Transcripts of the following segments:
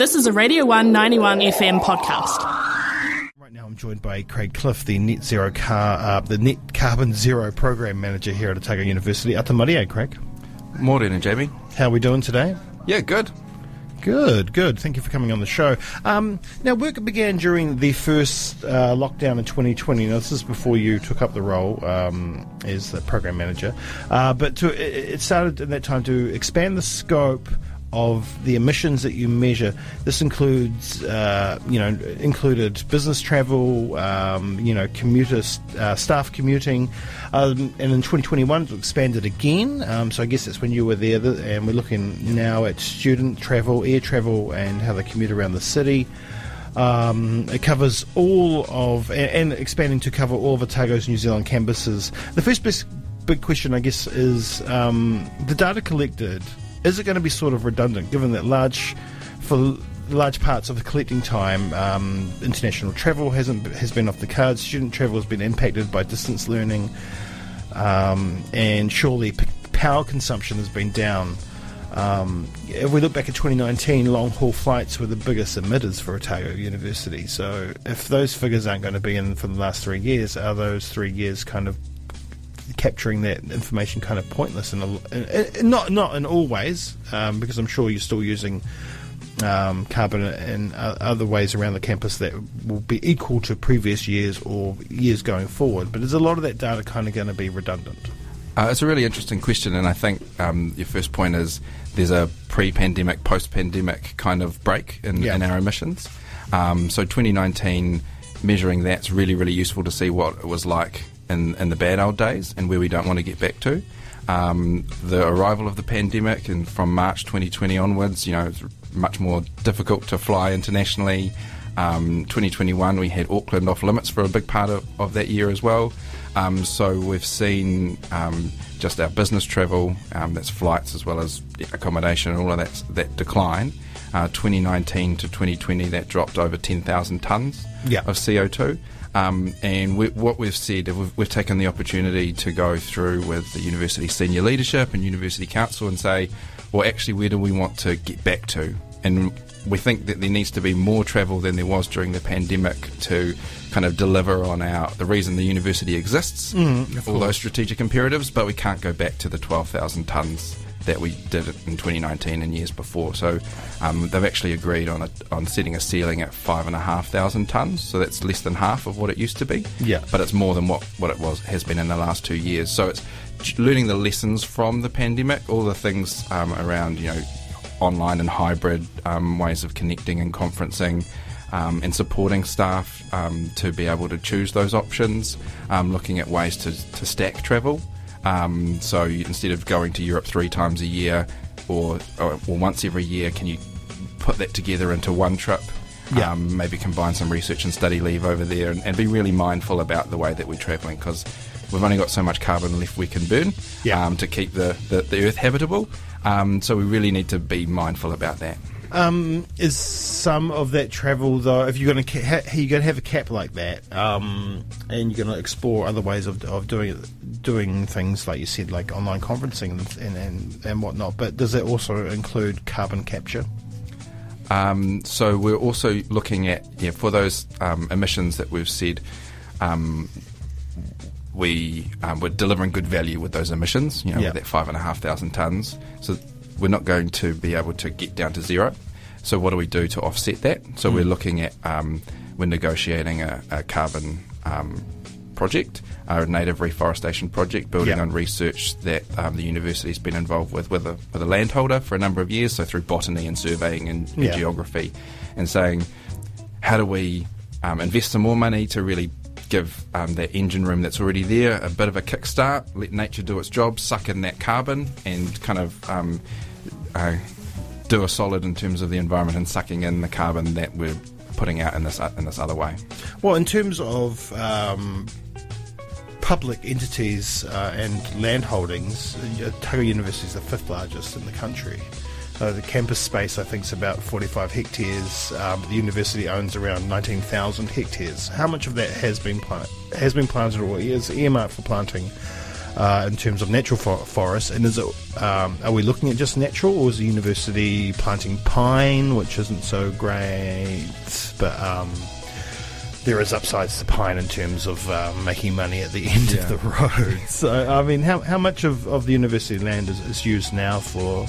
This is a Radio 191 FM podcast. Right now, I'm joined by Craig Cliff, the Net Zero Car, uh, the Net Carbon Zero Program Manager here at Otago University. Ata mārie, Craig. Morning, and Jamie. How are we doing today? Yeah, good. Good, good. Thank you for coming on the show. Um, now, work began during the first uh, lockdown in 2020. Now, this is before you took up the role um, as the program manager, uh, but to, it, it started at that time to expand the scope of the emissions that you measure. This includes, uh, you know, included business travel, um, you know, commuter uh, staff commuting, um, and in 2021 it expanded again. Um, so I guess that's when you were there, and we're looking now at student travel, air travel, and how they commute around the city. Um, it covers all of, and, and, expanding to cover all of Otago's New Zealand campuses. The first big, big question, I guess, is um, the data collected is it going to be sort of redundant given that large for large parts of the collecting time, um, international travel hasn't has been off the cards. Student travel has been impacted by distance learning, um, and surely p- power consumption has been down. Um, if we look back at 2019, long haul flights were the biggest emitters for Otago University. So if those figures aren't going to be in for the last three years, are those three years kind of capturing that information kind of pointless and not not in all ways um, because I'm sure you're still using um, carbon in other ways around the campus that will be equal to previous years or years going forward. But is a lot of that data kind of going to be redundant? Uh, it's a really interesting question, and I think um, your first point is there's a pre-pandemic, post-pandemic kind of break in, yeah. in our emissions. Um, so 2019 measuring that's really really useful to see what it was like in, in the bad old days and where we don't want to get back to. Um, the arrival of the pandemic and from March 2020 onwards, you know, it's much more difficult to fly internationally. Um, 2021, we had Auckland off limits for a big part of, of that year as well. Um, so we've seen um, just our business travel, um, that's flights as well as accommodation, and all of that, that decline. Uh, 2019 to 2020, that dropped over 10,000 tonnes yeah. of CO2. Um, and we, what we've said, we've, we've, taken the opportunity to go through with the university senior leadership and university council and say, well, actually, where do we want to get back to? And we think that there needs to be more travel than there was during the pandemic to kind of deliver on our the reason the university exists, mm, all those strategic imperatives. But we can't go back to the twelve thousand tons that we did in 2019 and years before. So um, they've actually agreed on a, on setting a ceiling at five and a half thousand tons. So that's less than half of what it used to be. Yeah, but it's more than what what it was has been in the last two years. So it's learning the lessons from the pandemic, all the things um, around you know online and hybrid um, ways of connecting and conferencing. Um, and supporting staff um, to be able to choose those options, um, looking at ways to, to stack travel. Um, so instead of going to Europe three times a year or, or, or, once every year, can you put that together into one trip? Yeah. Um, maybe combine some research and study leave over there and, and be really mindful about the way that we're travelling because we've only got so much carbon left we can burn yeah. um, to keep the, the, the Earth habitable. Um, so we really need to be mindful about that. Um, is some of that travel though? If you're going to ca- you're going to have a cap like that, um, and you're going to explore other ways of, of doing doing things like you said, like online conferencing and, and and whatnot. But does that also include carbon capture? Um, so we're also looking at yeah for those um, emissions that we've said. Um, we um, we're delivering good value with those emissions, you know, yeah. with that five and a half thousand tons. So we're not going to be able to get down to zero. So what do we do to offset that? So mm. we're looking at um, we're negotiating a, a carbon um, project, a native reforestation project, building yeah. on research that um, the university's been involved with with a, with a landholder for a number of years. So through botany and surveying and, and geography, and saying how do we um, invest some more money to really give um, that engine room that's already there a bit of a kickstart, let nature do its job, suck in that carbon, and kind of um, uh, do a solid in terms of the environment and sucking in the carbon that we're putting out in this in this other way. Well, in terms of um, public entities uh, and land holdings, Otago University is the fifth largest in the country. Uh, the campus space, I think, is about 45 hectares. Um, the university owns around 19,000 hectares. How much of that has been plant- has been planted or is earmarked for planting uh, in terms of natural for- forests. And is it um, are we looking at just natural, or is the university planting pine, which isn't so great, but um, there is upsides to pine in terms of uh, making money at the end Yeah. of the road. So, I mean, how, how much of, of the university land is, is used now for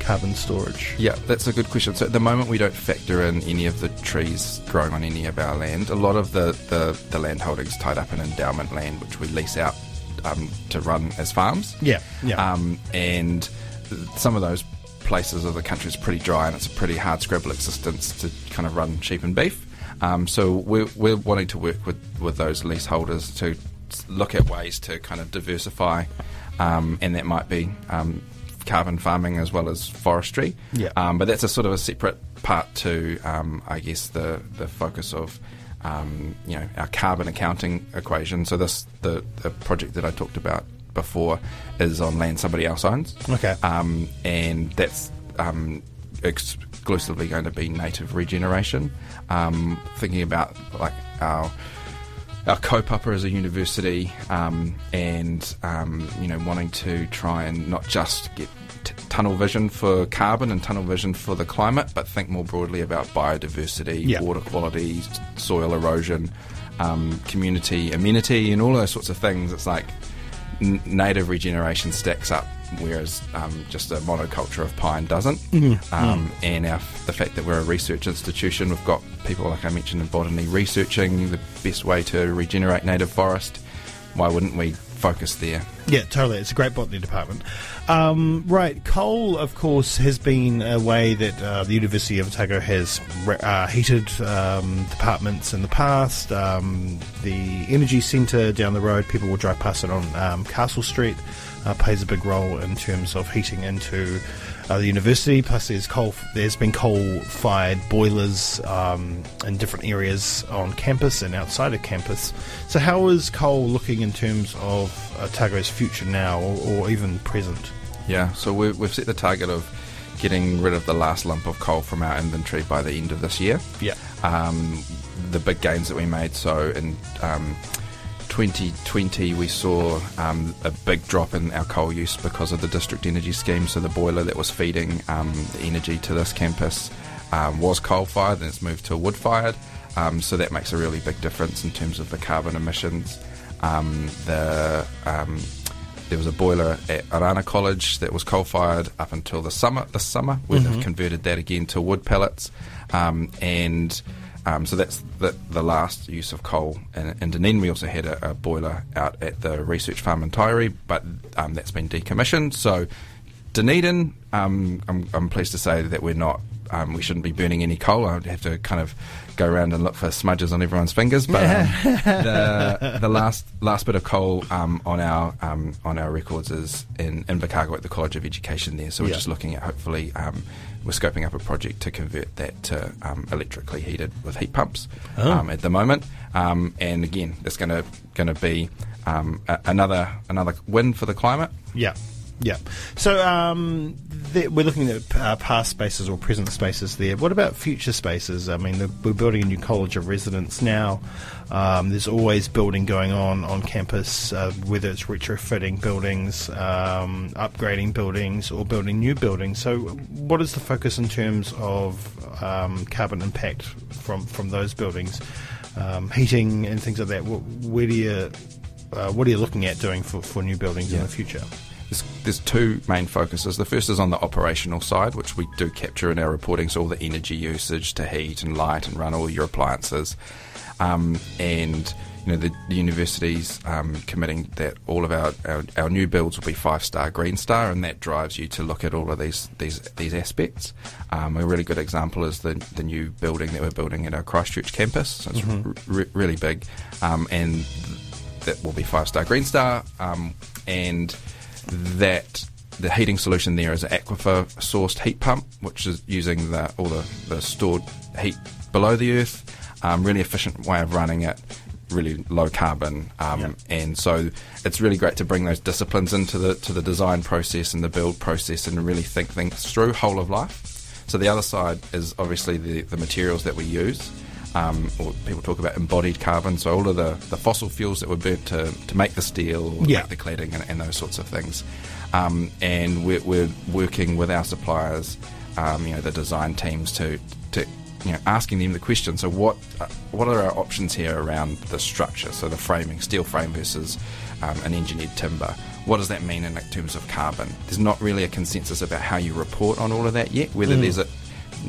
carbon storage? Yeah, that's a good question. So at the moment, we don't factor in any of the trees growing on any of our land. A lot of the, the, the land holdings tied up in endowment land, which we lease out um, to run as farms. Yeah, yeah. Um, and some of those places of the country is pretty dry and it's a pretty hard scrabble existence to kind of run sheep and beef. Um, so we're, we're wanting to work with, with those leaseholders to look at ways to kind of diversify, um, and that might be um, carbon farming as well as forestry. Yeah. Um, but that's a sort of a separate part to, um, I guess, the, the focus of um, you know our carbon accounting equation. So this the, the project that I talked about before is on land somebody else owns. Okay. Um, and that's um, exclusively going to be native regeneration. Um, thinking about like our our kaupapa as a university, um, and um, you know wanting to try and not just get t- tunnel vision for carbon and tunnel vision for the climate, but think more broadly about biodiversity, Yeah. water quality, soil erosion, um, community amenity, and all those sorts of things. It's like n- native regeneration stacks up, whereas um, just a monoculture of pine doesn't. Um, And our, the fact that we're a research institution, we've got people like I mentioned in botany researching the best way to regenerate native forest. Why wouldn't we focus there? Yeah, totally. It's a great botany department. Um, right, coal, of course, has been a way that uh, the University of Otago has re- uh, heated um, departments in the past. Um, the energy centre down the road, people will drive past it on um, Castle Street, uh, plays a big role in terms of heating into uh, the university. Plus, there's coal. There's been coal-fired boilers um, in different areas on campus and outside of campus. So, how is coal looking in terms of Otago's future now, or, or even present? Yeah, so we we've set the target of getting rid of the last lump of coal from our inventory by the end of this year. Yeah. um, the big gains that we made. So in um, 2020, we saw um, a big drop in our coal use because of the district energy scheme. So the boiler that was feeding um, the energy to this campus um, was coal fired, and it's moved to wood fired. Um, so that makes a really big difference in terms of the carbon emissions. Um, the um, there was a boiler at Arana College that was coal fired up until the summer. This summer, where they've converted that again to wood pellets, um, and um, so that's the, the last use of coal. in, in Dunedin, we also had a, a boiler out at the research farm in Taieri, but um, that's been decommissioned. So Dunedin, um, I'm, I'm pleased to say that we're not. Um, we shouldn't be burning any coal. I'd have to kind of go around and look for smudges on everyone's fingers. But um, the, the last last bit of coal um, on our um, on our records is in Invercargill at the College of Education there. So we're Yeah. just looking at hopefully um, we're scoping up a project to convert that to um, electrically heated with heat pumps Oh. um, at the moment. Um, and again, it's going to going to be um, a, another another win for the climate. Yeah, yeah. So um, the, we're looking at uh, past spaces or present spaces there. What about future spaces? I mean, the, we're building a new college of residence now. Um, there's always building going on on campus, uh, whether it's retrofitting buildings, um, upgrading buildings, or building new buildings. So, what is the focus in terms of um, carbon impact from from those buildings, um, heating and things like that? Wh- Where do you uh, what are you looking at doing for, for new buildings in the future? There's, there's two main focuses. The first is on the operational side, which we do capture in our reporting, so all the energy usage to heat and light and run all your appliances. Um, and you know the, the university's um, committing that all of our, our, our new builds will be five star Green Star, and that drives you to look at all of these these these aspects. Um, a really good example is the the new building that we're building at our Christchurch campus. So it's r- re- really big, um, and that will be five star Green Star, um, and that the heating solution there is an aquifer sourced heat pump, which is using the, all the, the stored heat below the earth. Um, really efficient way of running it, really low carbon, um, Yeah. and so it's really great to bring those disciplines into the to the design process and the build process, and really think things through whole of life. So the other side is obviously the, the materials that we use. Um, or people talk about embodied carbon, so all of the, the fossil fuels that were burnt to, to make the steel, or Yeah. make the cladding, and, and those sorts of things. Um, and we're, we're working with our suppliers, um, you know, the design teams to, to you know, asking them the question. So, what uh, what are our options here around the structure? So, the framing, steel frame versus um, an engineered timber. What does that mean in terms of carbon? There's not really a consensus about how you report on all of that yet. Whether there's a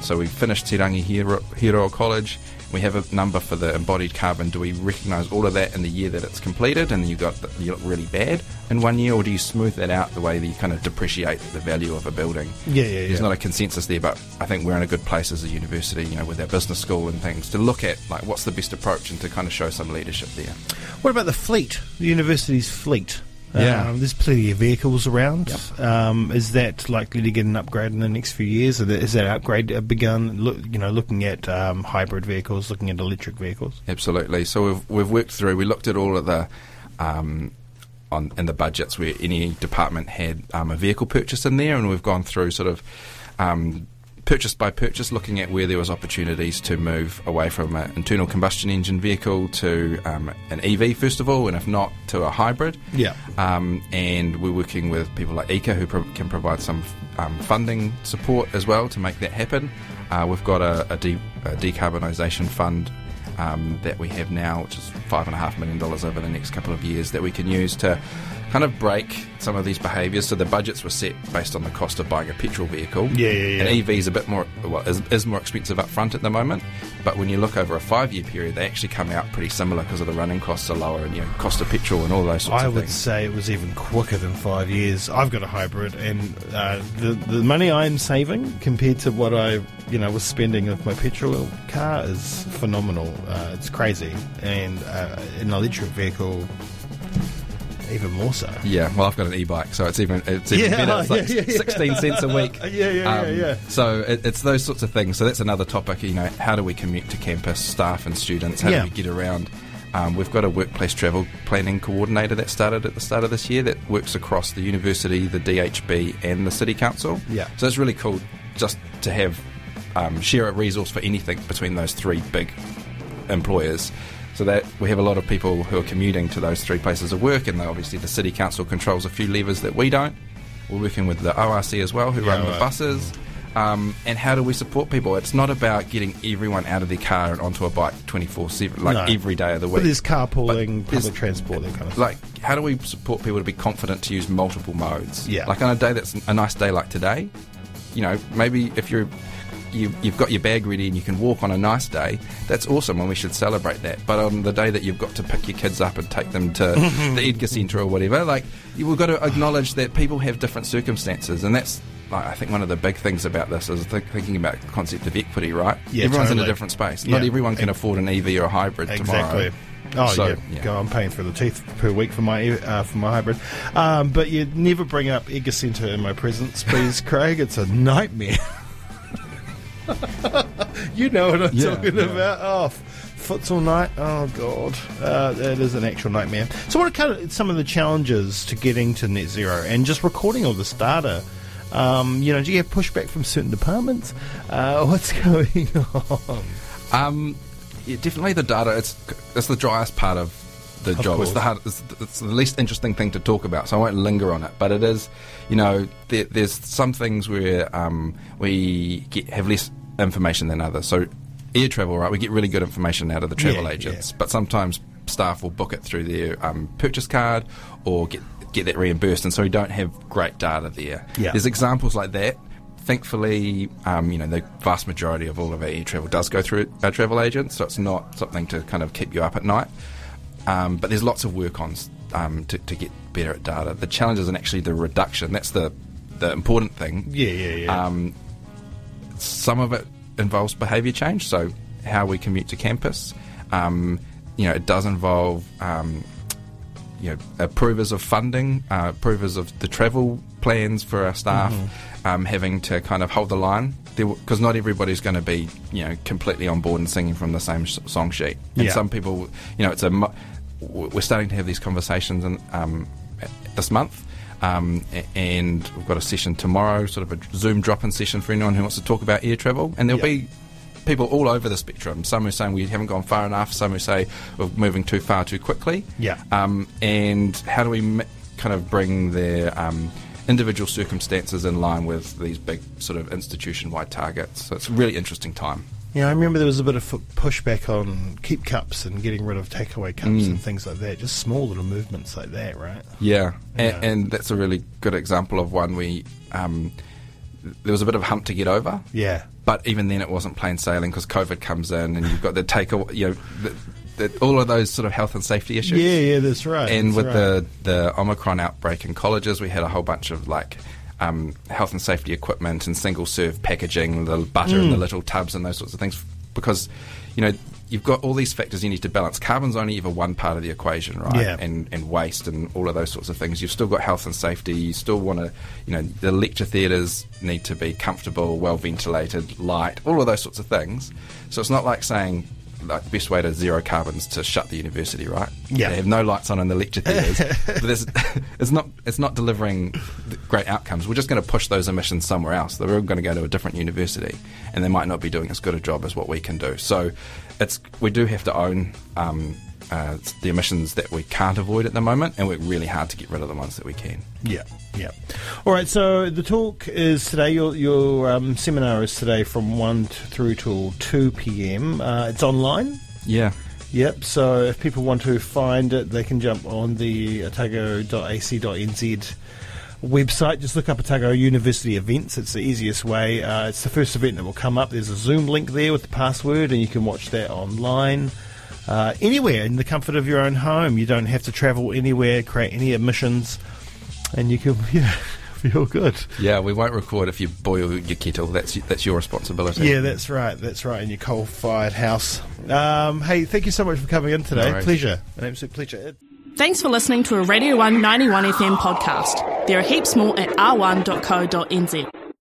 so we finished Tirangi Hero, Hiroa College. We have a number for the embodied carbon. Do we recognise all of that in the year that it's completed, and you got the, you look really bad in one year, or do you smooth that out the way that you kind of depreciate the value of a building? Yeah, yeah, There's yeah. not a consensus there, but I think we're in a good place as a university, you know, with our business school and things, to look at like what's the best approach and to kind of show some leadership there. What about the fleet? The university's fleet. Yeah. Um, there's plenty of vehicles around. Um, is that likely to get an upgrade in the next few years? Or Is that upgrade uh, begun? Look, you know, looking at um, hybrid vehicles, looking at electric vehicles. Absolutely. So we've we've worked through. We looked at all of the. Um, on, in the budgets where any department had um, a vehicle purchase in there, and we've gone through sort of um, purchase by purchase, looking at where there was opportunities to move away from an internal combustion engine vehicle to um, an EV first of all, and if not, to a hybrid. Yeah. Um, and we're working with people like EECA who pro- can provide some um, funding support as well to make that happen. Uh, we've got a, a, de- a decarbonisation fund um, that we have now, which is five and a half million dollars over the next couple of years, that we can use to kind of break some of these behaviours. So the budgets were set based on the cost of buying a petrol vehicle. Yeah, yeah, yeah. And EV is a bit more, well, is, is more expensive up front at the moment. But when you look over a five-year period, they actually come out pretty similar because of the running costs are lower and you know, cost of petrol and all those sorts I of things. I would say it was even quicker than five years. I've got a hybrid, and uh, the the money I'm saving compared to what I you know was spending with my petrol car is phenomenal. Uh, it's crazy, and uh, an electric vehicle even more so. Yeah, well, I've got an e-bike, so it's even it's even Yeah, better. It's like yeah, yeah, yeah. sixteen cents a week. Yeah, yeah, yeah, Um, yeah. So it, it's those sorts of things. So that's another topic. You know, how do we commute to campus, staff and students? How Yeah. do we get around? Um, we've got a workplace travel planning coordinator that started at the start of this year that works across the university, the DHB, and the city council. Yeah. So it's really cool just to have um, share a resource for anything between those three big employers. So that we have a lot of people who are commuting to those three places of work, and obviously the city council controls a few levers that we don't. We're working with the ORC as well, who Yeah, run the right. buses. Um, and how do we support people? It's not about getting everyone out of their car and onto a bike twenty four seven, like No. every day of the week. But there's carpooling, But there's- public transport, that kind of like how do we support people to be confident to use multiple modes Yeah. like on a day that's a nice day like today you know maybe if you're you, you've got your bag ready and you can walk on a nice day that's awesome and we should celebrate that but on the day that you've got to pick your kids up and take them to the Edgar Centre or whatever like we've got to acknowledge that people have different circumstances and that's like, I think one of the big things about this is th- thinking about the concept of equity, right? Yeah, Everyone's in a different space. Not everyone can afford an EV or a hybrid tomorrow. Exactly. Oh So, yeah. yeah. go. I'm paying for the teeth per week for my uh, for my hybrid. Um, but you never bring up Edgar Centre in my presence, please, Craig. It's a nightmare. you know what I'm Yeah, talking yeah. about. Oh, f- futsal night. Oh god, uh, that is an actual nightmare. So, what are kind of some of the challenges to getting to net zero and just recording all this data? Um, you know, do you have pushback from certain departments? Uh, what's going on? Um, yeah, definitely the data. It's it's the driest part of the Of job. course. It's the hard, it's, it's the least interesting thing to talk about. So I won't linger on it. But it is, you know, there, there's some things where um, we get have less information than others. So air travel, right? We get really good information out of the travel Yeah, agents, yeah. but sometimes staff will book it through their um, purchase card or get get that reimbursed, and so we don't have great data there. Yeah. There's examples like that. Thankfully, um, you know, the vast majority of all of our air travel does go through our travel agents, so it's not something to kind of keep you up at night. Um, but there's lots of work on um, to, to get better at data. The challenge isn't actually the reduction. That's the the important thing. Yeah, yeah, yeah. Um, some of it involves behaviour change, so how we commute to campus. Um, you know, it does involve um, you know approvers of funding, uh, approvers of the travel plans for our staff, um, having to kind of hold the line because not everybody's going to be you know completely on board and singing from the same s- song sheet. And Yeah. some people, you know, it's a we're starting to have these conversations in, um, this month. Um, and we've got a session tomorrow, sort of a Zoom drop-in session for anyone who wants to talk about air travel. And there'll Yeah. be people all over the spectrum. Some are saying we haven't gone far enough. Some who say we're moving too far too quickly. Yeah. Um, and how do we m- kind of bring their um, individual circumstances in line with these big sort of institution-wide targets? So it's a really interesting time. Yeah, I remember there was a bit of pushback on keep cups and getting rid of takeaway cups mm. and things like that. Just small little movements like that, right? Yeah, yeah. And, and, that's a really good example of one we. Um, there was a bit of hump to get over. Yeah. But even then, it wasn't plain sailing because COVID comes in and you've got the takeaway, you know, the, the, all of those sort of health and safety issues. Yeah, yeah, that's right. And that's with right. the the Omicron outbreak in colleges, we had a whole bunch of like um, health and safety equipment and single serve packaging, the butter mm. in the little tubs and those sorts of things. Because, you know, you've got all these factors you need to balance. Carbon's only ever one part of the equation, right? Yeah. And, and waste and all of those sorts of things. You've still got health and safety. You still want to, you know, the lecture theatres need to be comfortable, well ventilated, light, all of those sorts of things. So it's not like saying, like best way to zero carbons to shut the university, right? Yeah, they have no lights on in the lecture theatres. but it's not it's not delivering great outcomes. We're just going to push those emissions somewhere else. They're all going to go to a different university, and they might not be doing as good a job as what we can do. So, it's we do have to own. Um, uh, the emissions that we can't avoid at the moment, and work really hard to get rid of the ones that we can. Yeah, yeah. All right. So the talk is today. Your your um, seminar is today from one through till two p.m. Uh, it's online. Yeah. Yep. So if people want to find it, they can jump on the otago.ac.nz website. Just look up Otago University events. It's the easiest way. Uh, it's the first event that will come up. There's a Zoom link there with the password, and you can watch that online uh, anywhere in the comfort of your own home. You don't have to travel anywhere, create any emissions, and you can yeah, feel good. Yeah, we won't record if you boil your kettle. That's that's your responsibility. Yeah, that's right. That's right. In your coal-fired house. Um, hey, thank you so much for coming in today. No pleasure, an absolute pleasure. Thanks for listening to a Radio 191 FM podcast. There are heaps more at r1.co.nz.